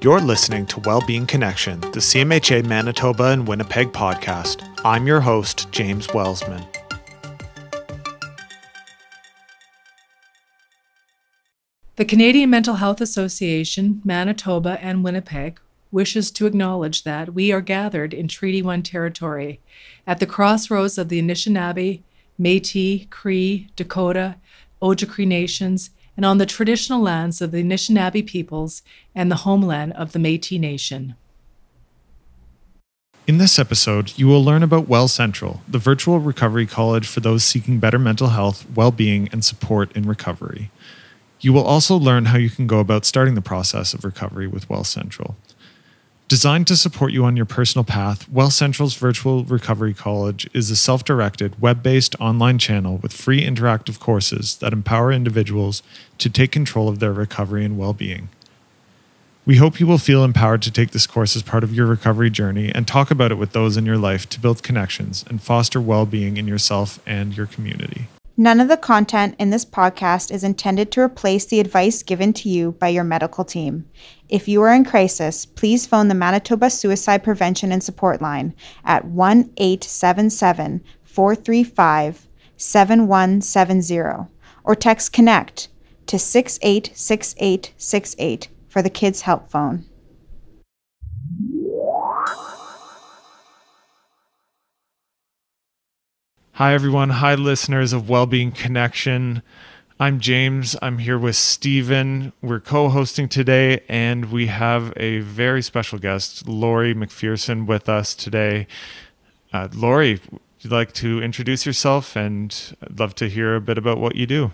You're listening to Wellbeing Connection, the CMHA Manitoba and Winnipeg podcast. I'm your host, James Wellsman. The Canadian Mental Health Association, Manitoba and Winnipeg wishes to acknowledge that we are gathered in Treaty 1 territory at the crossroads of the Anishinaabe, Metis, Cree, Dakota, Ojibwe nations, and on the traditional lands of the Anishinaabe peoples and the homeland of the Metis Nation. In this episode, you will learn about Well Central, the virtual recovery college for those seeking better mental health, well being, and support in recovery. You will also learn how you can go about starting the process of recovery with Well Central. Designed to support you on your personal path, Well Central's Virtual Recovery College is a self directed, web based online channel with free interactive courses that empower individuals to take control of their recovery and well being. We hope you will feel empowered to take this course as part of your recovery journey and talk about it with those in your life to build connections and foster well being in yourself and your community. None of the content in this podcast is intended to replace the advice given to you by your medical team. If you are in crisis, please phone the Manitoba Suicide Prevention and Support Line at 1 877 435 7170 or text CONNECT to 686868 for the Kids Help Phone. Hi, everyone. Hi, listeners of Wellbeing Connection. I'm James. I'm here with Stephen. We're co hosting today, and we have a very special guest, Laurie McPherson, with us today. Uh, Laurie, would you like to introduce yourself? And I'd love to hear a bit about what you do.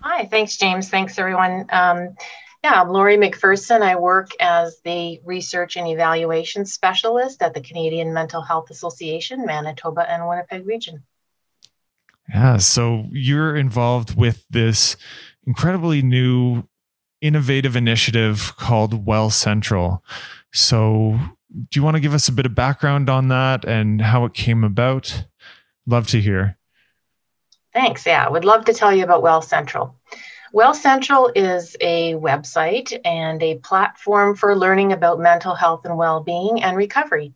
Hi, thanks, James. Thanks, everyone. Um, yeah, I'm Laurie McPherson. I work as the research and evaluation specialist at the Canadian Mental Health Association, Manitoba and Winnipeg region. Yeah, so you're involved with this incredibly new, innovative initiative called Well Central. So, do you want to give us a bit of background on that and how it came about? Love to hear. Thanks. Yeah, I would love to tell you about Well Central. Well Central is a website and a platform for learning about mental health and well being and recovery.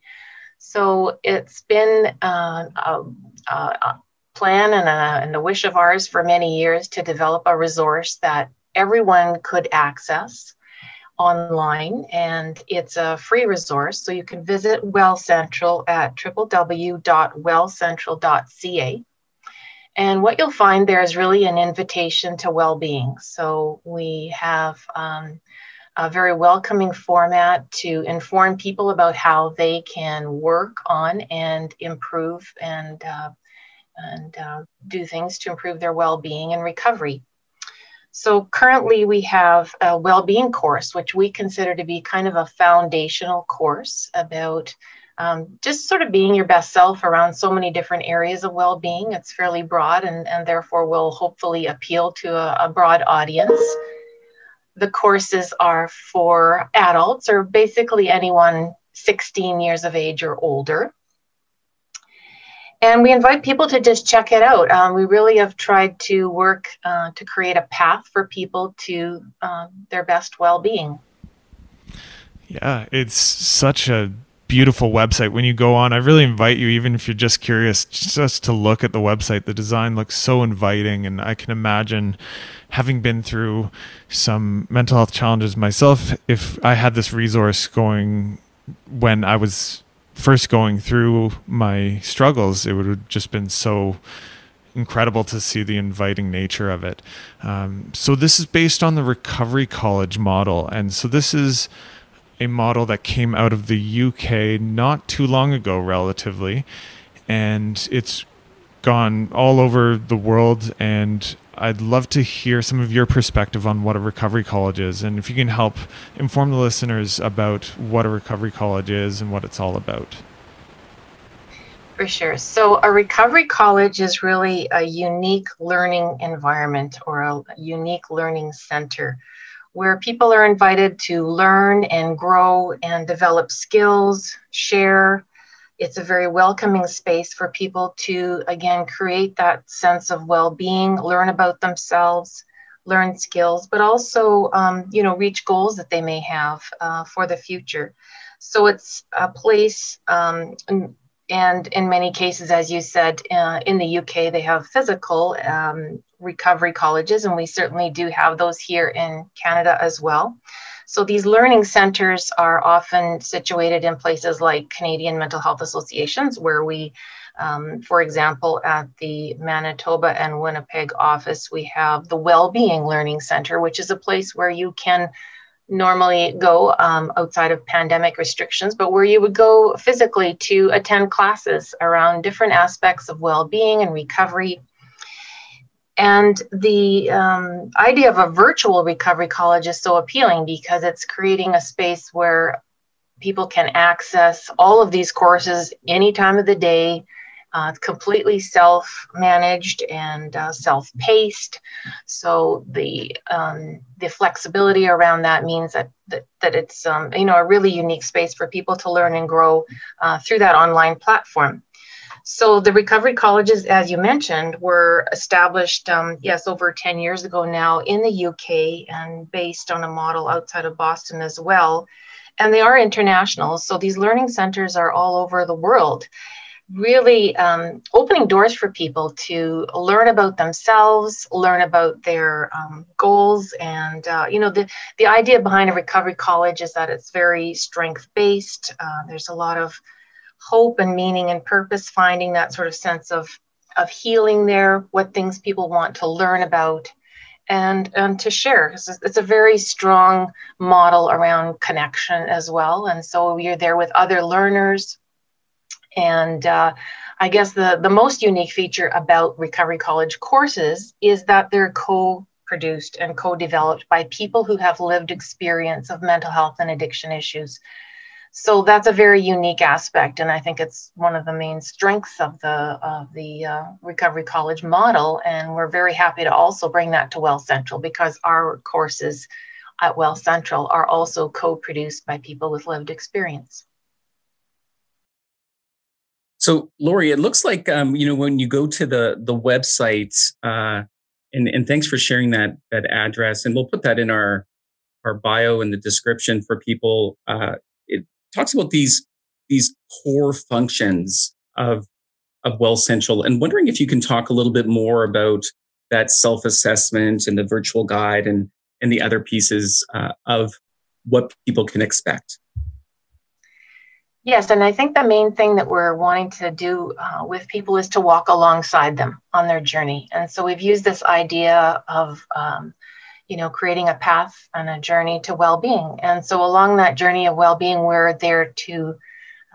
So it's been uh, a, a, plan and a, and a wish of ours for many years to develop a resource that everyone could access online and it's a free resource so you can visit well central at www.wellcentral.ca and what you'll find there is really an invitation to well being. So we have um, a very welcoming format to inform people about how they can work on and improve and, uh, and uh, do things to improve their well being and recovery. So currently we have a well-being course, which we consider to be kind of a foundational course about um, just sort of being your best self around so many different areas of well-being. It's fairly broad and, and therefore will hopefully appeal to a, a broad audience. The courses are for adults or basically anyone 16 years of age or older. And we invite people to just check it out. Um, we really have tried to work uh, to create a path for people to uh, their best well being. Yeah, it's such a beautiful website when you go on i really invite you even if you're just curious just to look at the website the design looks so inviting and i can imagine having been through some mental health challenges myself if i had this resource going when i was first going through my struggles it would have just been so incredible to see the inviting nature of it um, so this is based on the recovery college model and so this is a model that came out of the UK not too long ago, relatively, and it's gone all over the world. And I'd love to hear some of your perspective on what a recovery college is, and if you can help inform the listeners about what a recovery college is and what it's all about. For sure. So, a recovery college is really a unique learning environment or a unique learning center where people are invited to learn and grow and develop skills, share. It's a very welcoming space for people to, again, create that sense of well being, learn about themselves, learn skills, but also, um, you know, reach goals that they may have uh, for the future. So it's a place, um, and, in many cases, as you said, uh, in the UK, they have physical um, recovery colleges, and we certainly do have those here in Canada as well. So these learning centers are often situated in places like Canadian mental health associations, where we um, for example, at the Manitoba and Winnipeg office, we have the Wellbeing Learning Center, which is a place where you can normally go um, outside of pandemic restrictions, but where you would go physically to attend classes around different aspects of well being and recovery. And the um, idea of a virtual recovery college is so appealing because it's creating a space where people can access all of these courses any time of the day uh, completely self-managed and uh, self-paced. So the um, the flexibility around that means that that, that it's um, you know a really unique space for people to learn and grow uh, through that online platform. So the recovery colleges, as you mentioned, were established, um, yes, over 10 years ago now in the UK and based on a model outside of Boston as well. And they are international. So these learning centers are all over the world really um, opening doors for people to learn about themselves, learn about their um, goals, and uh, you know the the idea behind a recovery college is that it's very strength based. Uh, there's a lot of hope and meaning and purpose, finding that sort of sense of of healing there, what things people want to learn about. And, and to share. It's a, very strong model around connection as well. And so you're there with other learners, and uh, I guess the, the most unique feature about Recovery College courses is that they're co produced and co developed by people who have lived experience of mental health and addiction issues. So that's a very unique aspect, and I think it's one of the main strengths of the of the uh, Recovery College model. And we're very happy to also bring that to Well Central because our courses at Well Central are also co-produced by people with lived experience. So, Lori, it looks like um, you know when you go to the the website, uh, and and thanks for sharing that that address, and we'll put that in our our bio in the description for people. Uh, talks about these these core functions of of Well Central, and wondering if you can talk a little bit more about that self assessment and the virtual guide and and the other pieces uh, of what people can expect. Yes, and I think the main thing that we're wanting to do uh, with people is to walk alongside them on their journey. And so we've used this idea of, um, you know, creating a path and a journey to well-being. And so along that journey of well-being, we're there to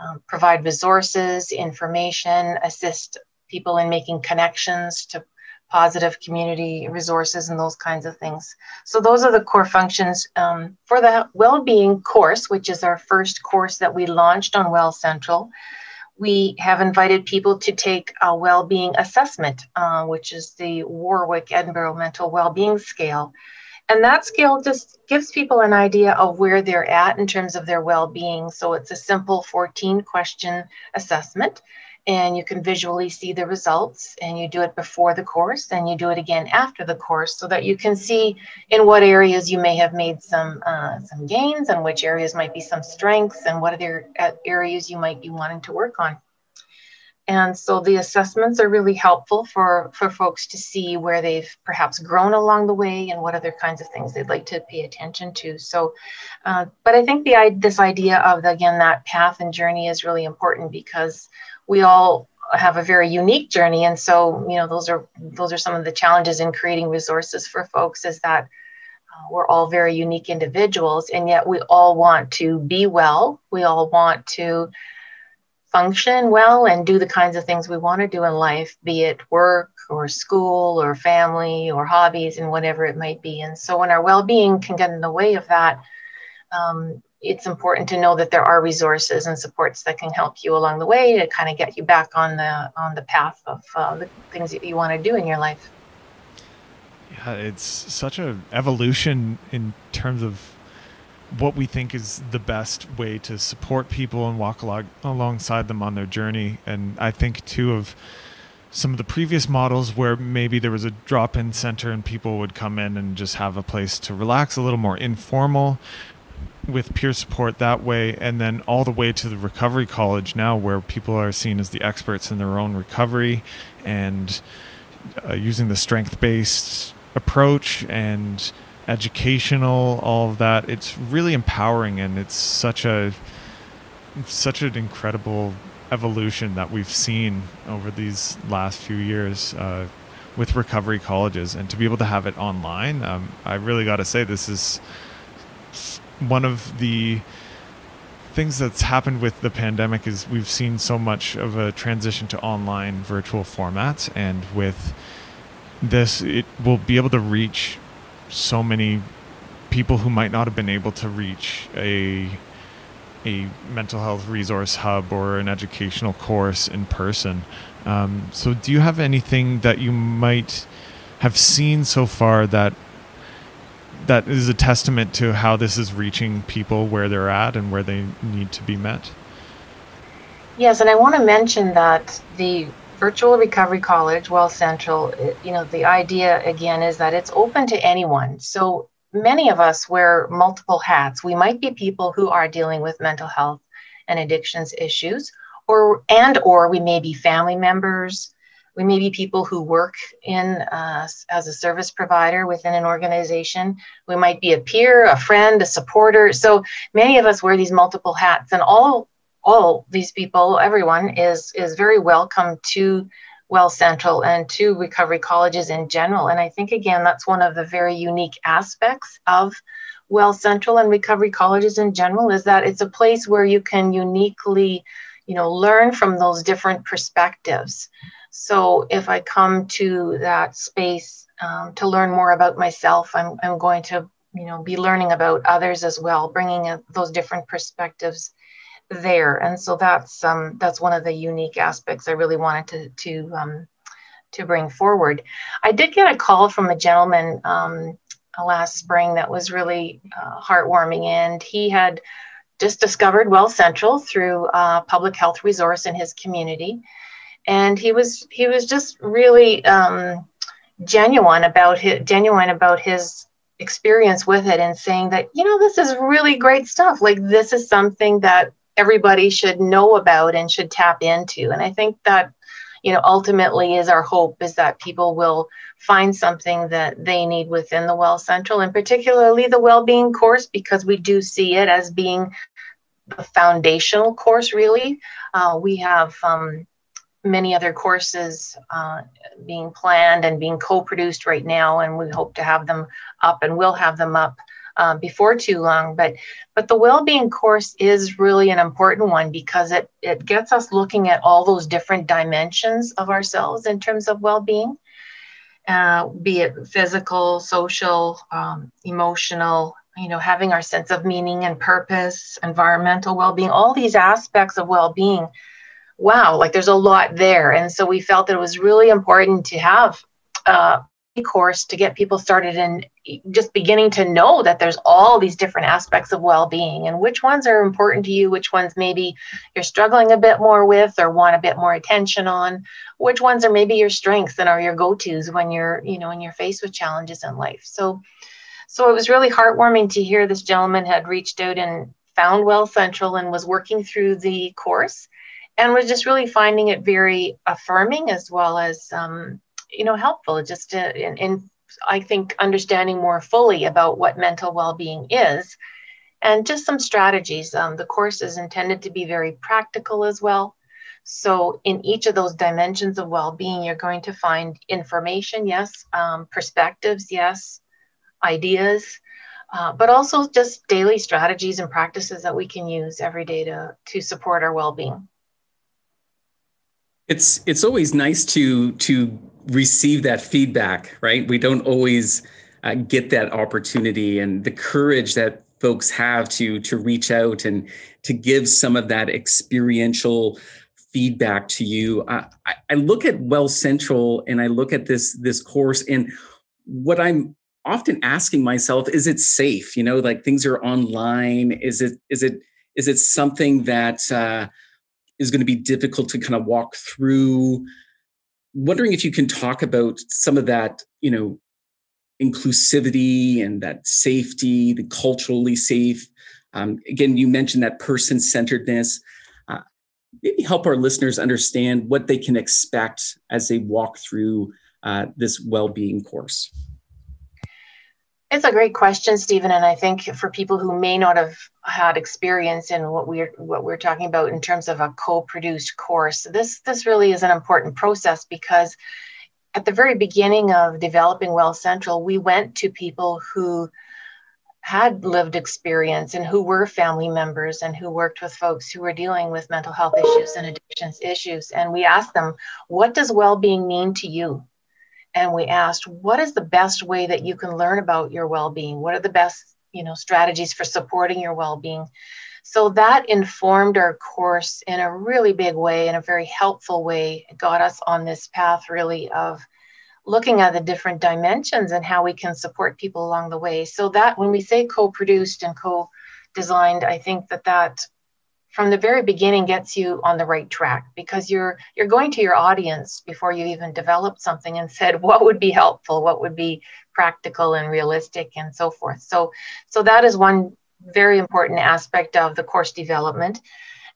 um, provide resources, information, assist people in making connections to positive community resources and those kinds of things. So those are the core functions um, for the well-being course, which is our first course that we launched on Well Central. We have invited people to take a well-being assessment, uh, which is the Warwick Edinburgh Mental Well-being Scale. And that scale just gives people an idea of where they're at in terms of their well-being. So it's a simple 14 question assessment and you can visually see the results and you do it before the course and you do it again after the course so that you can see in what areas you may have made some uh, some gains and which areas might be some strengths and what other uh, areas you might be wanting to work on and so the assessments are really helpful for for folks to see where they've perhaps grown along the way and what other kinds of things they'd like to pay attention to. So uh, but i think the this idea of again that path and journey is really important because we all have a very unique journey. And so you know those are those are some of the challenges in creating resources for folks is that uh, we're all very unique individuals and yet we all want to be well. We all want to function well and do the kinds of things we want to do in life be it work or school or family or hobbies and whatever it might be and so when our well-being can get in the way of that um, it's important to know that there are resources and supports that can help you along the way to kind of get you back on the on the path of uh, the things that you want to do in your life. Yeah, it's such a evolution in terms of what we think is the best way to support people and walk along alongside them on their journey. And I think too of some of the previous models where maybe there was a drop in center and people would come in and just have a place to relax, a little more informal with peer support that way, and then all the way to the recovery college now where people are seen as the experts in their own recovery and uh, using the strength based approach and educational all of that. It's really empowering and it's such a such an incredible evolution that we've seen over these last few years uh, with recovery colleges. And to be able to have it online um, i really got to say this is one of the things that's happened with the pandemic is we've seen so much of a transition to online virtual formats and with this it will be able to reach so many people who might not have been able to reach a a mental health resource hub or an educational course in person. Um, so, do you have anything that you might have seen so far that that is a testament to how this is reaching people where they're at and where they need to be met? Yes, and I want to mention that the virtual recovery college, Well Central, you know, the idea again is that it's open to anyone. So many of us wear multiple hats. We might be people who are dealing with mental health and addictions issues, or and or we may be family members. We may be people who work in uh, as a service provider within an organization. We might be a peer, a friend, a supporter. So many of us wear these multiple hats, and all all these people, everyone is is very welcome to well Central and to recovery colleges in general. And I think, again, that's one of the very unique aspects of Well Central and recovery colleges in general is that it's a place where you can uniquely, you know, learn from those different perspectives. So if I come to that space um, to learn more about myself, I'm, I'm going to, you know, be learning about others as well, bringing a, those different perspectives there. And so that's um, that's one of the unique aspects I really wanted to to um, to bring forward. I did get a call from a gentleman um, last spring that was really uh, heartwarming, and he had just discovered Well Central through a public health resource in his community, and he was he was just really um, genuine about his genuine about his experience with it and saying that you know this is really great stuff like this is something that everybody should know about and should tap into. And I think that, you know, ultimately is our hope is that people will find something that they need within the Well Central and particularly the well-being course because we do see it as being the foundational course really. Uh, we have um, many other courses uh, being planned and being co-produced right now and we hope to have them up and we'll have them up um, before too long. But but the well-being course is really an important one because it it gets us looking at all those different dimensions of ourselves in terms of well-being, uh, be it physical, social, um, emotional. You know, having our sense of meaning and purpose, environmental well-being, all these aspects of well-being. Wow, like there's a lot there, and so we felt that it was really important to have uh, course to get people started in just beginning to know that there's all these different aspects of well-being and which ones are important to you which ones maybe you're struggling a bit more with or want a bit more attention on which ones are maybe your strengths and are your go-to's when you're you know when you're faced with challenges in life. So so it was really heartwarming to hear this gentleman had reached out and found well central and was working through the course and was just really finding it very affirming as well as um, you know helpful just in, in I think understanding more fully about what mental well-being is and just some strategies. Um, the course is intended to be very practical as well. So in each of those dimensions of well-being, you're going to find information, yes, um, perspectives, yes, ideas, uh, but also just daily strategies and practices that we can use every day to, to support our well-being. It's it's always nice to to receive that feedback, right? We don't always uh, get that opportunity and the courage that folks have to to reach out and to give some of that experiential feedback to you. I, I look at Well Central and I look at this this course and what I'm often asking myself is it safe you know like things are online is it is it is it something that uh, is going to be difficult to kind of walk through wondering if you can talk about some of that, you know, inclusivity and that safety, the culturally safe. Um, again, you mentioned that person centeredness. Uh, maybe help our listeners understand what they can expect as they walk through uh, this well being course. It's a great question, Stephen, and I think for people who may not have had experience in what we're what we're talking about in terms of a co-produced course, this this really is an important process because at the very beginning of developing Well Central, we went to people who had lived experience and who were family members and who worked with folks who were dealing with mental health issues and addictions issues. And we asked them, what does well-being mean to you? And we asked what is the best way that you can learn about your well-being? What are the best you know strategies for supporting your well-being? So that informed our course in a really big way in a very helpful way. It got us on this path really of looking at the different dimensions and how we can support people along the way. So that when we say co-produced and co-designed i think that that from the very beginning gets you on the right track because you're you're going to your audience before you even developed something and said what would be helpful? What would be practical and realistic? and so forth. So so that is one very important aspect of the course development.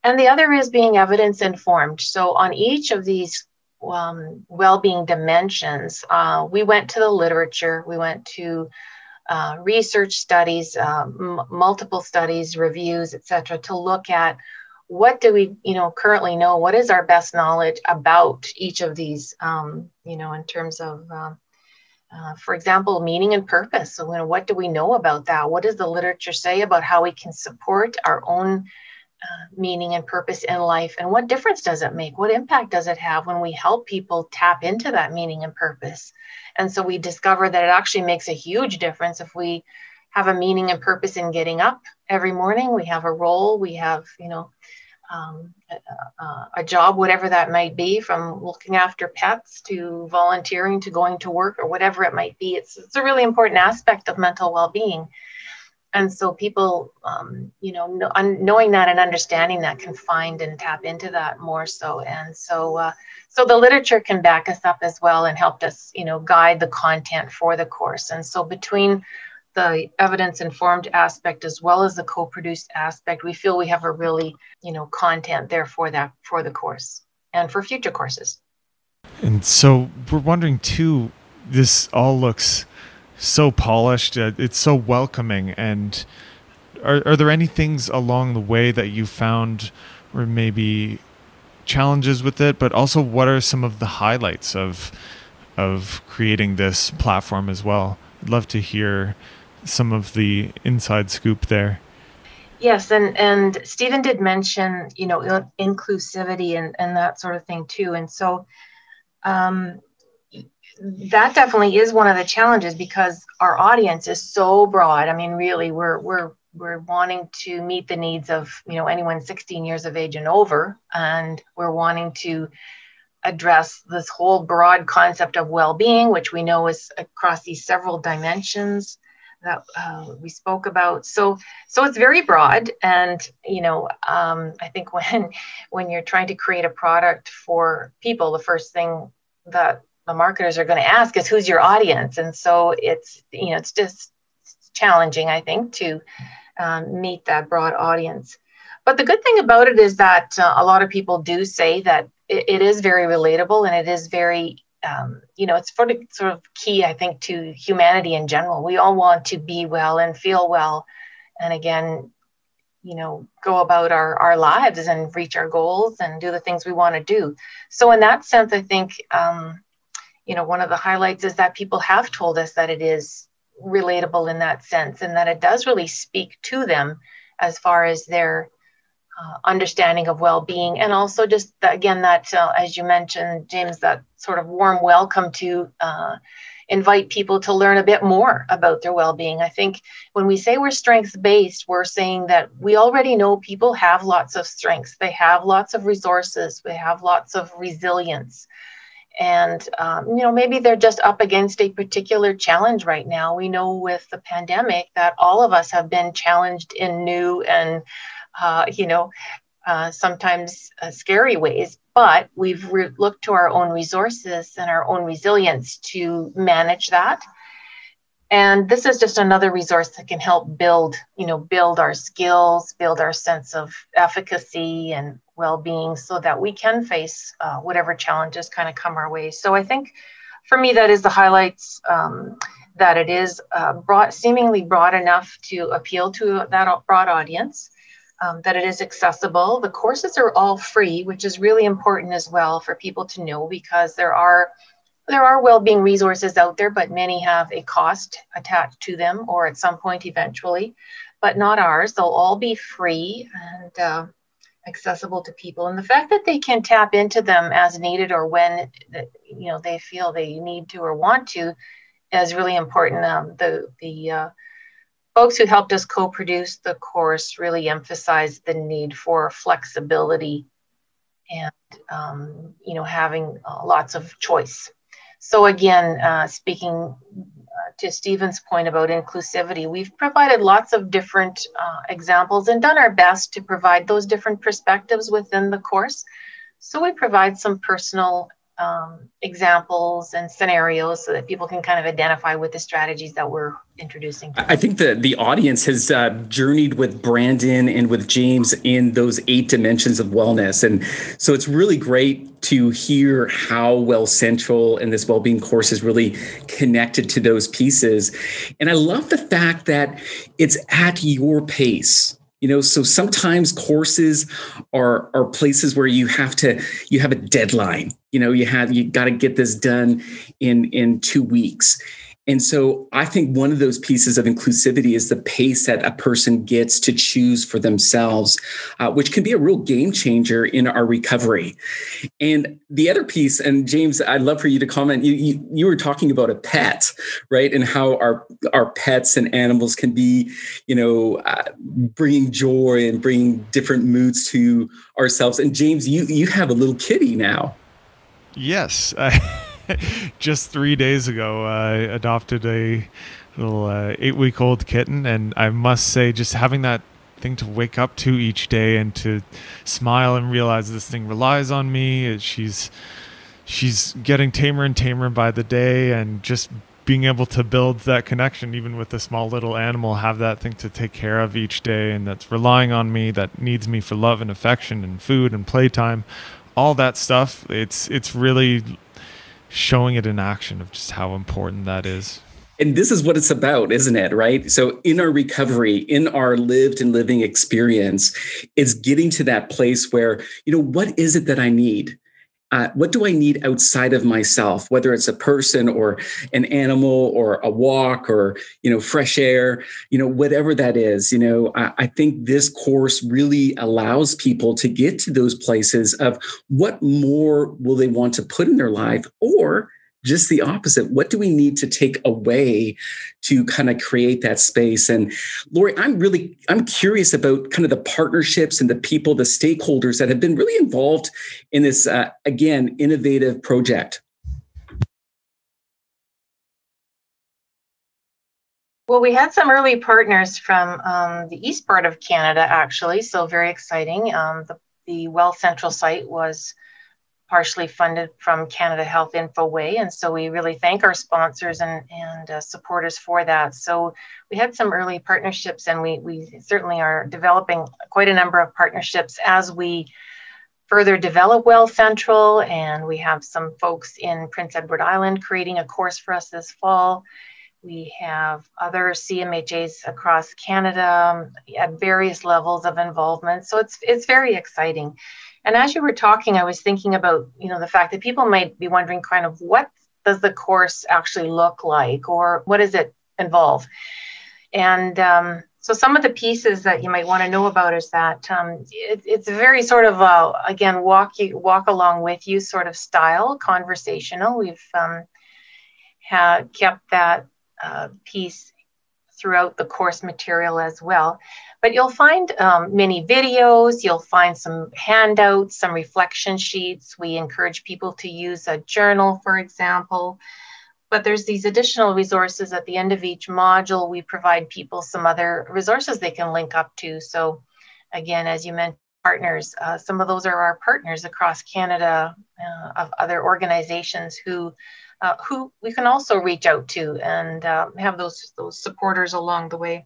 And the other is being evidence informed so on each of these um, well-being dimensions uh, we went to the literature we went to uh, research studies, uh, m- multiple studies, reviews, etc., to look at what do we, you know, currently know. What is our best knowledge about each of these, um, you know, in terms of, uh, uh, for example, meaning and purpose. So, you know, what do we know about that? What does the literature say about how we can support our own meaning and purpose in life and what difference does it make? What impact does it have when we help people tap into that meaning and purpose? And so we discover that it actually makes a huge difference if we have a meaning and purpose in getting up every morning we have a role we have you know um, a, a, job whatever that might be from looking after pets to volunteering to going to work or whatever it might be. It's, it's a really important aspect of mental well-being and so people um, you know, know knowing that and understanding that can find and tap into that more so. And so uh, so the literature can back us up as well and helped us you know guide the content for the course. And so between the evidence informed aspect as well as the co-produced aspect we feel we have a really you know content there for that for the course and for future courses. And so we're wondering too this all looks so polished. Uh, it's so welcoming. And are are there any things along the way that you found were maybe challenges with it? But also, what are some of the highlights of of creating this platform as well? I'd love to hear some of the inside scoop there. Yes, and and Stephen did mention you know inclusivity and and that sort of thing too, and so um, that definitely is one of the challenges because our audience is so broad. I mean, really, we're we're we're wanting to meet the needs of you know anyone 16 years of age and over, and we're wanting to address this whole broad concept of well-being, which we know is across these several dimensions that uh, we spoke about. So, so it's very broad, and you know, um, I think when when you're trying to create a product for people, the first thing that the marketers are going to ask is who's your audience? And so it's you know it's just challenging i think to um, meet that broad audience. But the good thing about it is that uh, a lot of people do say that it, it is very relatable and it is very um, you know it's sort of, sort of key i think to humanity in general. We all want to be well and feel well and again you know go about our, our lives and reach our goals and do the things we want to do. So in that sense i think um, you know, one of the highlights is that people have told us that it is relatable in that sense and that it does really speak to them as far as their uh, understanding of well-being and also just again that uh, as you mentioned james that sort of warm welcome to uh, invite people to learn a bit more about their well-being. I think when we say we're strengths based we're saying that we already know people have lots of strengths. They have lots of resources. They have lots of resilience and um, you know maybe they're just up against a particular challenge right now we know with the pandemic that all of us have been challenged in new and uh, you know uh, sometimes uh, scary ways, but we've re- looked to our own resources and our own resilience to manage that. And this is just another resource that can help build, you know, build our skills, build our sense of efficacy and well-being, so that we can face uh, whatever challenges kind of come our way. So I think, for me, that is the highlights. Um, that it is uh, seemingly broad enough to appeal to that broad audience um, that it is accessible. The courses are all free, which is really important as well for people to know because there are there are well-being resources out there, but many have a cost attached to them, or at some point eventually, but not ours. They'll all be free and uh, accessible to people, and the fact that they can tap into them as needed or when you know they feel they need to or want to is really important. Um, the the uh, folks who helped us co-produce the course really emphasized the need for flexibility and um, you know having uh, lots of choice so again uh, speaking to stephen's point about inclusivity we've provided lots of different uh, examples and done our best to provide those different perspectives within the course. So we provide some personal um, examples and scenarios so that people can kind of identify with the strategies that we're introducing. I think the the audience has uh, journeyed with Brandon and with James in those eight dimensions of wellness, and so it's really great to hear how Well Central and this well-being course is really connected to those pieces. And I love the fact that it's at your pace you know so sometimes courses are are places where you have to you have a deadline you know you have you got to get this done in in 2 weeks and so I think one of those pieces of inclusivity is the pace that a person gets to choose for themselves, uh, which can be a real game changer in our recovery. And the other piece, and James, I'd love for you to comment. You, you, you were talking about a pet, right? And how our our pets and animals can be, you know, uh, bringing joy and bringing different moods to ourselves. And James, you you have a little kitty now. Yes. just three days ago, I adopted a little uh, eight week old kitten. And I must say, just having that thing to wake up to each day and to smile and realize this thing relies on me. She's she's getting tamer and tamer by the day, and just being able to build that connection, even with a small little animal, have that thing to take care of each day, and that's relying on me, that needs me for love and affection and food and playtime, all that stuff. It's it's really showing it in action of just how important that is. And this is what it's about, isn't it? Right. So, in our recovery, in our lived and living experience, it's getting to that place where, you know, what is it that I need? Uh, what do I need outside of myself, whether it's a person or an animal or a walk or you know fresh air, you know whatever that is. You know, I, I think this course really allows people to get to those places of what more will they want to put in their life, or just the opposite. What do we need to take away to kind of create that space? And Lori, I'm really I'm curious about kind of the partnerships and the people, the stakeholders that have been really involved in this uh, again innovative project. Well, we had some early partners from um, the east part of Canada, actually, so very exciting. Um, the, the Well Central site was partially funded from Canada Health Infoway. And so we really thank our sponsors and, and uh, supporters for that. So we had some early partnerships and we, we certainly are developing quite a number of partnerships as we further develop Well Central. And we have some folks in Prince Edward Island creating a course for us this fall. We have other CMHAs across Canada at various levels of involvement. So it's, it's very exciting. And as you were talking, I was thinking about, you know, the fact that people might be wondering kind of what does the course actually look like or what does it involve? And um, so some of the pieces that you might want to know about is that um, it, it's very sort of, uh, again, walk you walk along with you sort of style, conversational. We've um, had kept that uh, piece throughout the course material as well. But you'll find um, many videos, you'll find some handouts, some reflection sheets. We encourage people to use a journal, for example. But there's these additional resources at the end of each module. We provide people some other resources they can link up to. So, again, as you mentioned, partners. Uh, some of those are our partners across Canada uh, of other organizations who uh, who we can also reach out to and um, have those those supporters along the way.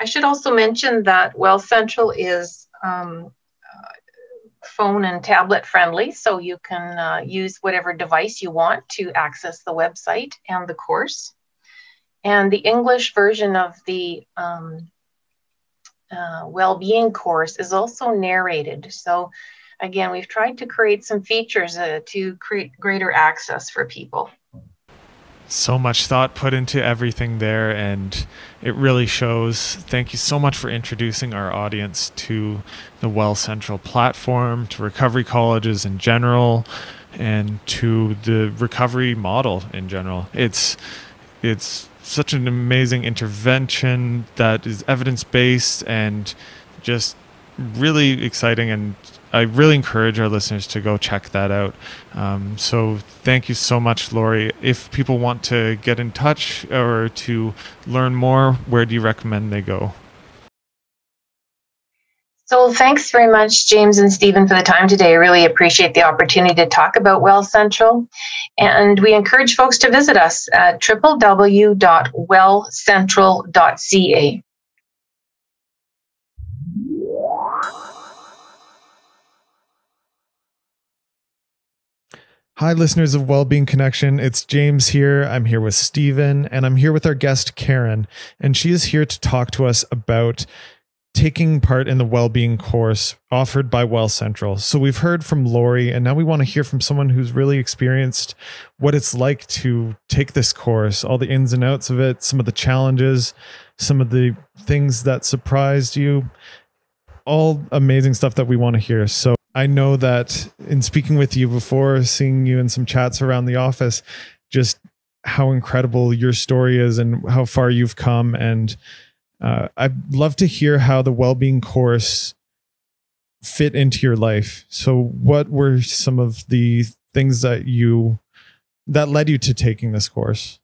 I should also mention that Well Central is um, uh, phone and tablet friendly, so you can uh, use whatever device you want to access the website and the course. And the English version of the um, uh, well-being course is also narrated. So again, we've tried to create some features uh, to create greater access for people. So much thought put into everything there, and it really shows. Thank you so much for introducing our audience to the Well Central platform, to recovery colleges in general, and to the recovery model in general. It's it's such an amazing intervention that is evidence based and just really exciting and I really encourage our listeners to go check that out. Um, so thank you so much, Lori. If people want to get in touch or to learn more, where do you recommend they go? So thanks very much, James and Stephen, for the time today. I really appreciate the opportunity to talk about Well Central. And we encourage folks to visit us at www.wellcentral.ca. Hi, listeners of Wellbeing Connection. It's James here. I'm here with Stephen, and I'm here with our guest, Karen. And she is here to talk to us about taking part in the well-being course offered by Well Central. So we've heard from Lori and now we want to hear from someone who's really experienced what it's like to take this course, all the ins and outs of it, some of the challenges, some of the things that surprised you, all amazing stuff that we want to hear. So I know that in speaking with you before, seeing you in some chats around the office, just how incredible your story is and how far you've come and uh, I'd love to hear how the well-being course fit into your life. So, what were some of the things that you that led you to taking this course?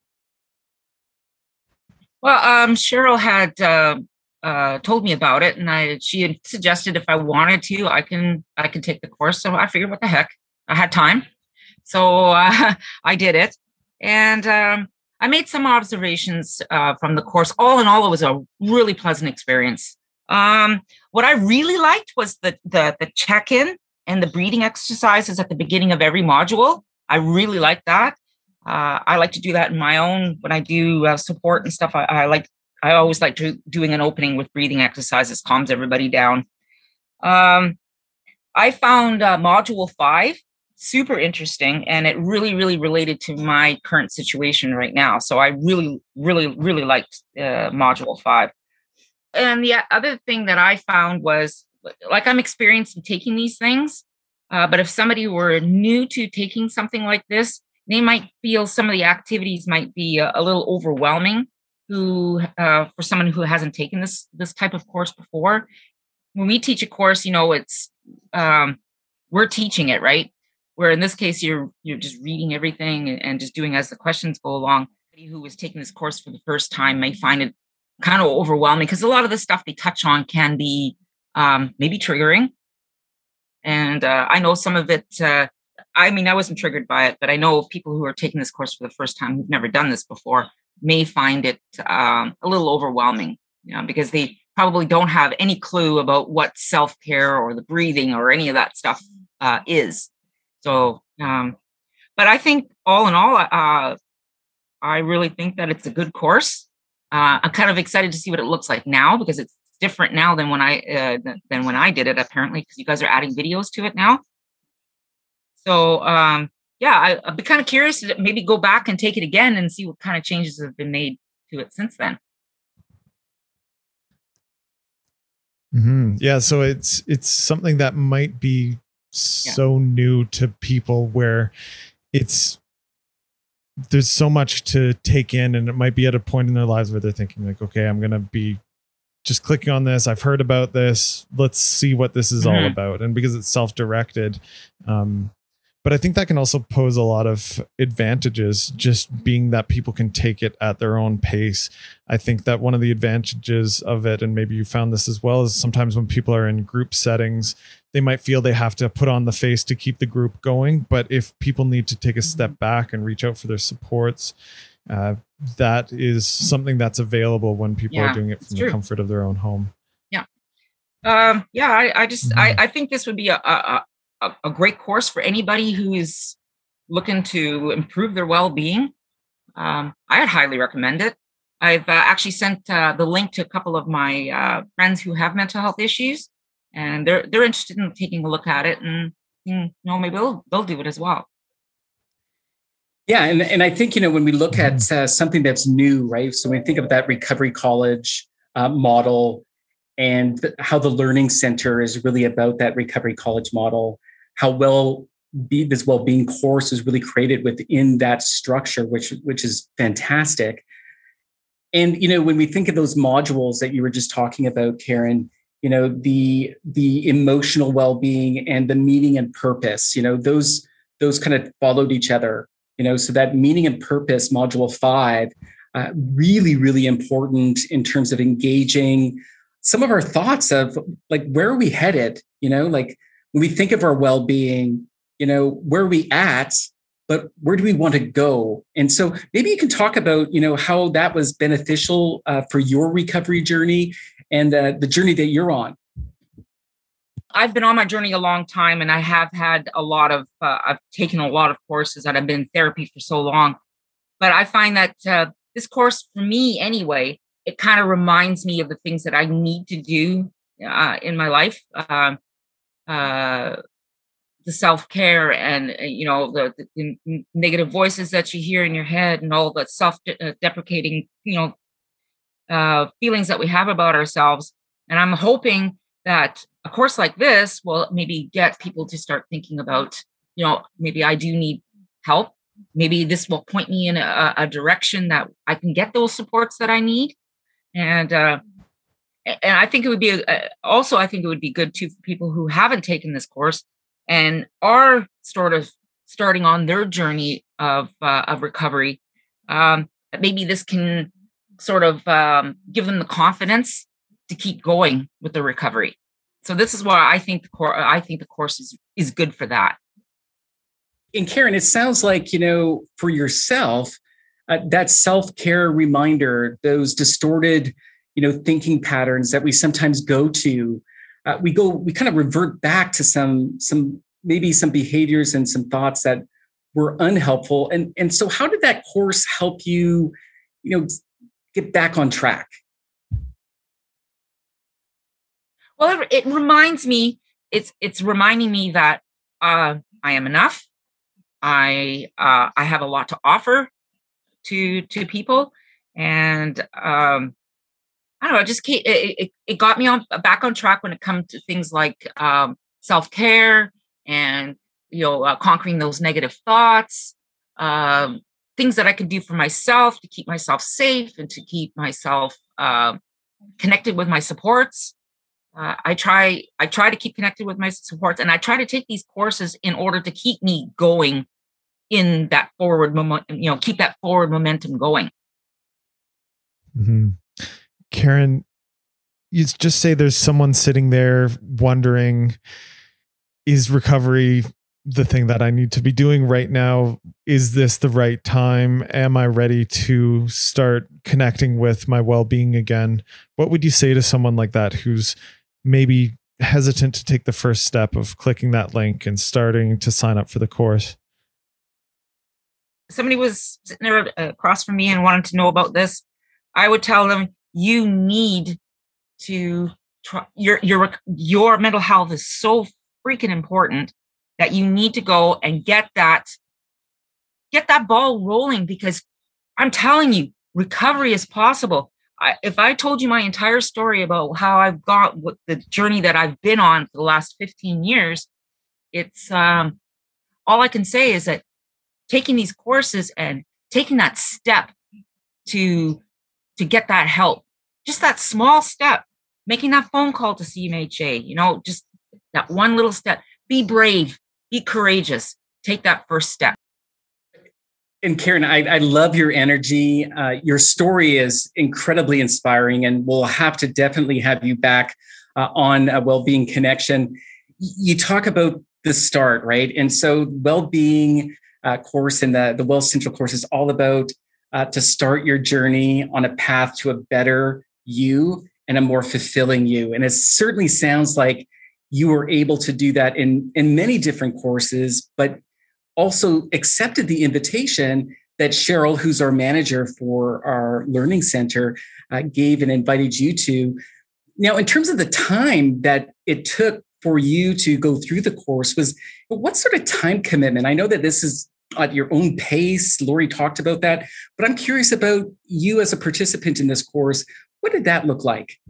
Well, um, Cheryl had uh, uh, told me about it, and I she had suggested if I wanted to, I can I can take the course. So I figured, what the heck, I had time, so uh, I did it, and um, I made some observations uh, from the course. All in all, it was a really pleasant experience. Um, what I really liked was the the, the check in and the breathing exercises at the beginning of every module. I really like that. Uh, I like to do that in my own when I do uh, support and stuff. I, I, like I always like to doing an opening with breathing exercises, calms everybody down. Um, I found uh, module five super interesting and it really really related to my current situation right now. So i really really really liked uh, module five. And the other thing that i found was like i'm experienced in taking these things uh, but if somebody were new to taking something like this they might feel some of the activities might be a, a little overwhelming who uh, for someone who hasn't taken this this type of course before. When we teach a course you know it's um, we're teaching it right? Where in this case you're you're just reading everything and, just doing as the questions go along. Somebody who was taking this course for the first time may find it kind of overwhelming because a lot of the stuff they touch on can be um, maybe triggering. And uh, i know some of it uh, i mean i wasn't triggered by it but i know people who are taking this course for the first time who've never done this before may find it um, a little overwhelming you know, because they probably don't have any clue about what self-care or the breathing or any of that stuff uh, is so, um, but I think all in all, uh, I really think that it's a good course. Uh, I'm kind of excited to see what it looks like now because it's different now than when I uh, than when I did it. Apparently, because you guys are adding videos to it now. So um, yeah, I, I'd be kind of curious to maybe go back and take it again and see what kind of changes have been made to it since then. Mm-hmm. Yeah, so it's it's something that might be so yeah. new to people where it's there's so much to take in and it might be at a point in their lives where they're thinking like okay i'm gonna be just clicking on this i've heard about this let's see what this is mm-hmm. all about and because it's self-directed um, but I think that can also pose a lot of advantages just being that people can take it at their own pace. I think that one of the advantages of it, and maybe you found this as well, is sometimes when people are in group settings, they might feel they have to put on the face to keep the group going. But if people need to take a step mm-hmm. back and reach out for their supports, uh, that is something that's available when people yeah, are doing it from the true. comfort of their own home. Yeah. Um, yeah, I, I just, mm-hmm. I, I think this would be a, a, a, a great course for anybody who is looking to improve their well-being. Um, I'd highly recommend it. I've uh, actually sent uh, the link to a couple of my uh, friends who have mental health issues, and they're they're interested in taking a look at it, and you know maybe they'll they'll do it as well. Yeah, and and I think you know when we look at uh, something that's new, right? So when we think of that recovery college uh, model, and how the learning center is really about that recovery college model how well be, this well-being course is really created within that structure which which is fantastic. And you know when we think of those modules that you were just talking about karen you know the the emotional well-being and the meaning and purpose you know those those kind of followed each other you know so that meaning and purpose module 5 uh, really really important in terms of engaging some of our thoughts of like where are we headed you know like when we think of our well-being you know where are we at but where do we want to go? And so maybe you can talk about you know how that was beneficial uh, for your recovery journey and uh, the journey that you're on. I've been on my journey a long time and i have had a lot of uh, i've taken a lot of courses that i've been in therapy for so long. But i find that uh, this course for me anyway it kind of reminds me of the things that i need to do uh, in my life. Um, uh, the self care and uh, you know the, the, negative voices that you hear in your head and all the self uh, deprecating you know uh, feelings that we have about ourselves. And I'm hoping that a course like this will maybe get people to start thinking about you know maybe I do need help. Maybe this will point me in a, a direction that I can get those supports that I need. And uh, and I think it would be a, also I think it would be good too for people who haven't taken this course and are sort of starting on their journey of uh, of recovery. Um, maybe this can sort of um, give them the confidence to keep going with the recovery. So this is why I think the course I think the course is is good for that. And Karen, it sounds like you know for yourself uh, that self care reminder, those distorted you know thinking patterns that we sometimes go to uh, we go we kind of revert back to some some maybe some behaviors and some thoughts that were unhelpful. And and so how did that course help you you know get back on track? Well it, it reminds me it's it's reminding me that uh, i am enough. I uh, i have a lot to offer to to people. And um I don't know, just it, it, it got me on back on track when it comes to things like um, self care and you know uh, conquering those negative thoughts, um, things that I can do for myself to keep myself safe and to keep myself uh, connected with my supports. Uh, I try I try to keep connected with my supports, and I try to take these courses in order to keep me going in that forward moment. You know, keep that forward momentum going. Mm-hmm. Karen, you just say there's someone sitting there wondering, is recovery the thing that I need to be doing right now? Is this the right time? Am I ready to start connecting with my well being again? What would you say to someone like that who's maybe hesitant to take the first step of clicking that link and starting to sign up for the course? Somebody was sitting there uh, across from me and wanted to know about this. I would tell them, you need to try your your your mental health is so freaking important that you need to go and get that get that ball rolling because I'm telling you recovery is possible. I, if I told you my entire story about how I've got what the journey that I've been on for the last 15 years, it's um, all I can say is that taking these courses and taking that step to to get that help just that small step, making that phone call to CMHA, you know, just that one little step. Be brave, be courageous, take that first step. And Karen, I, I love your energy. Uh, your story is incredibly inspiring, and we'll have to definitely have you back uh, on a well-being connection. You talk about the start, right? And so, well-being uh, course and the the Well Central course is all about uh, to start your journey on a path to a better you and a more fulfilling you. And it certainly sounds like you were able to do that in in many different courses, but also accepted the invitation that Cheryl, who's our manager for our learning center, uh, gave and invited you to. Now, in terms of the time that it took for you to go through the course, was what sort of time commitment? I know that this is at your own pace. Lori talked about that, but I'm curious about you as a participant in this course. What did that look like?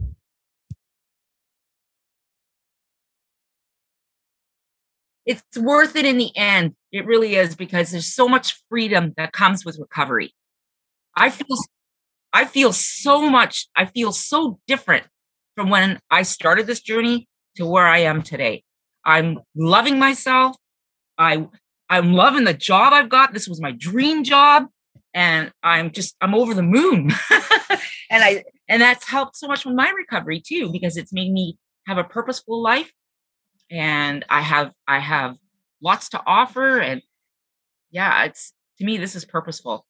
It's worth it in the end. It really is because there's so much freedom that comes with recovery. I feel I feel so much, I feel so different from when I started this journey to where I am today. I'm loving myself. I I'm loving the job I've got. This was my dream job and I'm just I'm over the moon. and I and that's helped so much with my recovery too because it's made me have a purposeful life and I have I have lots to offer and yeah, it's to me this is purposeful.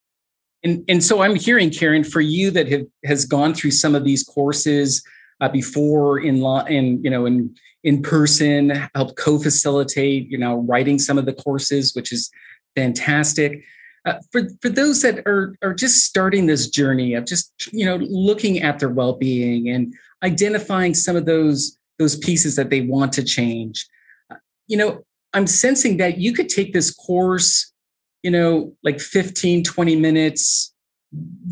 And and so I'm hearing Karen for you that have has gone through some of these courses uh, before in law in you know in in person help co-facilitate you know writing some of the courses which is fantastic uh, for for those that are are just starting this journey of just you know looking at their well-being and identifying some of those those pieces that they want to change uh, you know i'm sensing that you could take this course you know like 15 20 minutes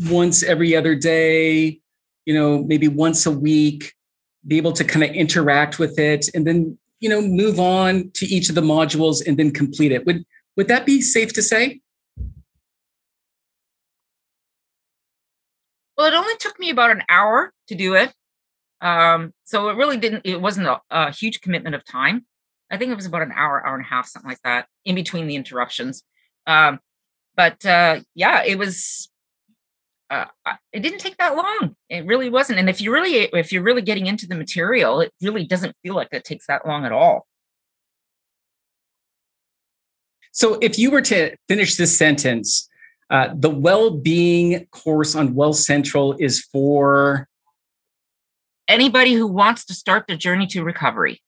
once every other day you know, maybe once a week, be able to kind of interact with it and then, you know, move on to each of the modules and then complete it. Would would that be safe to say? Well, it only took me about an hour to do it. Um, so it really didn't, it wasn't a, a, huge commitment of time. I think it was about an hour, hour and a half, something like that, in between the interruptions. Um, but uh, yeah, it was uh, it didn't take that long. It really wasn't. And if you really, if you're really getting into the material, it really doesn't feel like it takes that long at all. So, if you were to finish this sentence, uh, the well-being course on Well Central is for anybody who wants to start their journey to recovery.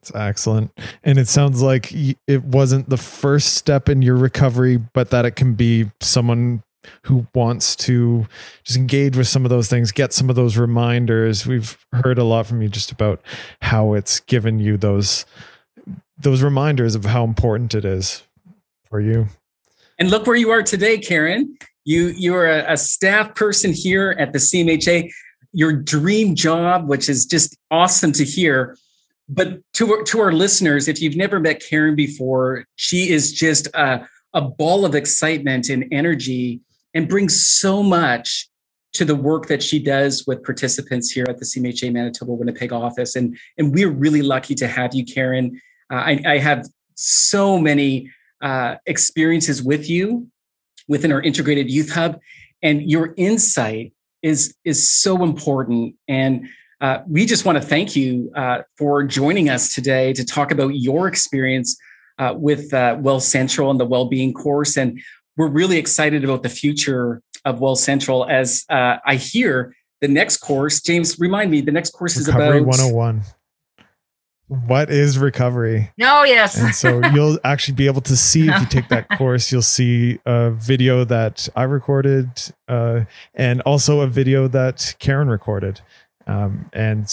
It's excellent. And it sounds like it wasn't the first step in your recovery, but that it can be someone who wants to just engage with some of those things, get some of those reminders. We've heard a lot from you just about how it's given you those those reminders of how important it is for you. And look where you are today, Karen. You you are a, a staff person here at the CMHA. Your dream job, which is just awesome to hear. But to to our listeners, if you've never met Karen before, she is just a, a ball of excitement and energy and brings so much to the work that she does with participants here at the CMHA Manitoba Winnipeg office. And, and we're really lucky to have you, Karen. Uh, I, I, have so many uh, experiences with you within our integrated youth hub, and your insight is, is so important. And uh, we just want to thank you uh, for joining us today to talk about your experience uh, with uh, Well Central and the Wellbeing course. And we're really excited about the future of Well Central as uh, I hear the next course. James, remind me, the next course recovery is about 101. What is recovery? No, yes. and so you'll actually be able to see if you take that course, you'll see a video that I recorded uh, and also a video that Karen recorded. Um, and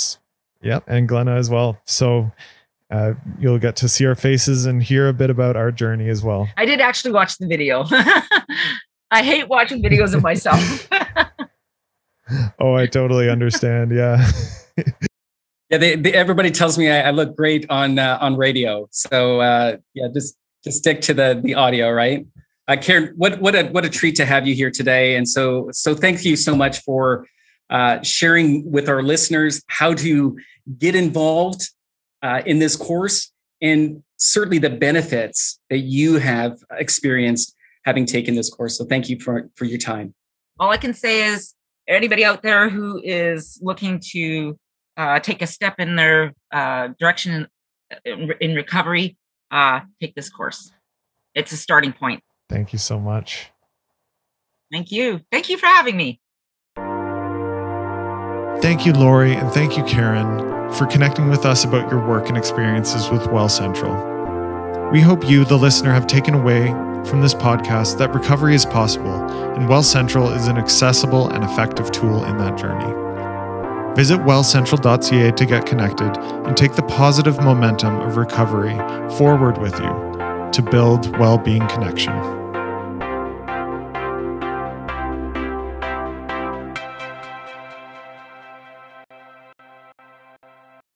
yeah, and Glenna as well. So uh, you'll get to see our faces and hear a bit about our journey as well. I did actually watch the video. I hate watching videos of myself. oh, I totally understand. Yeah. Yeah, they, they, everybody tells me I, I look great on uh, on radio. So uh, yeah, just just stick to the the audio, right? Uh, Karen, what what a what a treat to have you here today, and so so thank you so much for uh, sharing with our listeners how to get involved uh, in this course and certainly the benefits that you have experienced having taken this course. So thank you for, for your time. All I can say is anybody out there who is looking to uh, take a step in their uh, direction in, in recovery, uh, take this course. It's a starting point. Thank you so much. Thank you. Thank you for having me. Thank you, Lori, and thank you, Karen, for connecting with us about your work and experiences with Well Central. We hope you, the listener, have taken away from this podcast that recovery is possible, and Well Central is an accessible and effective tool in that journey. Visit wellcentral.ca to get connected and take the positive momentum of recovery forward with you to build well being connection.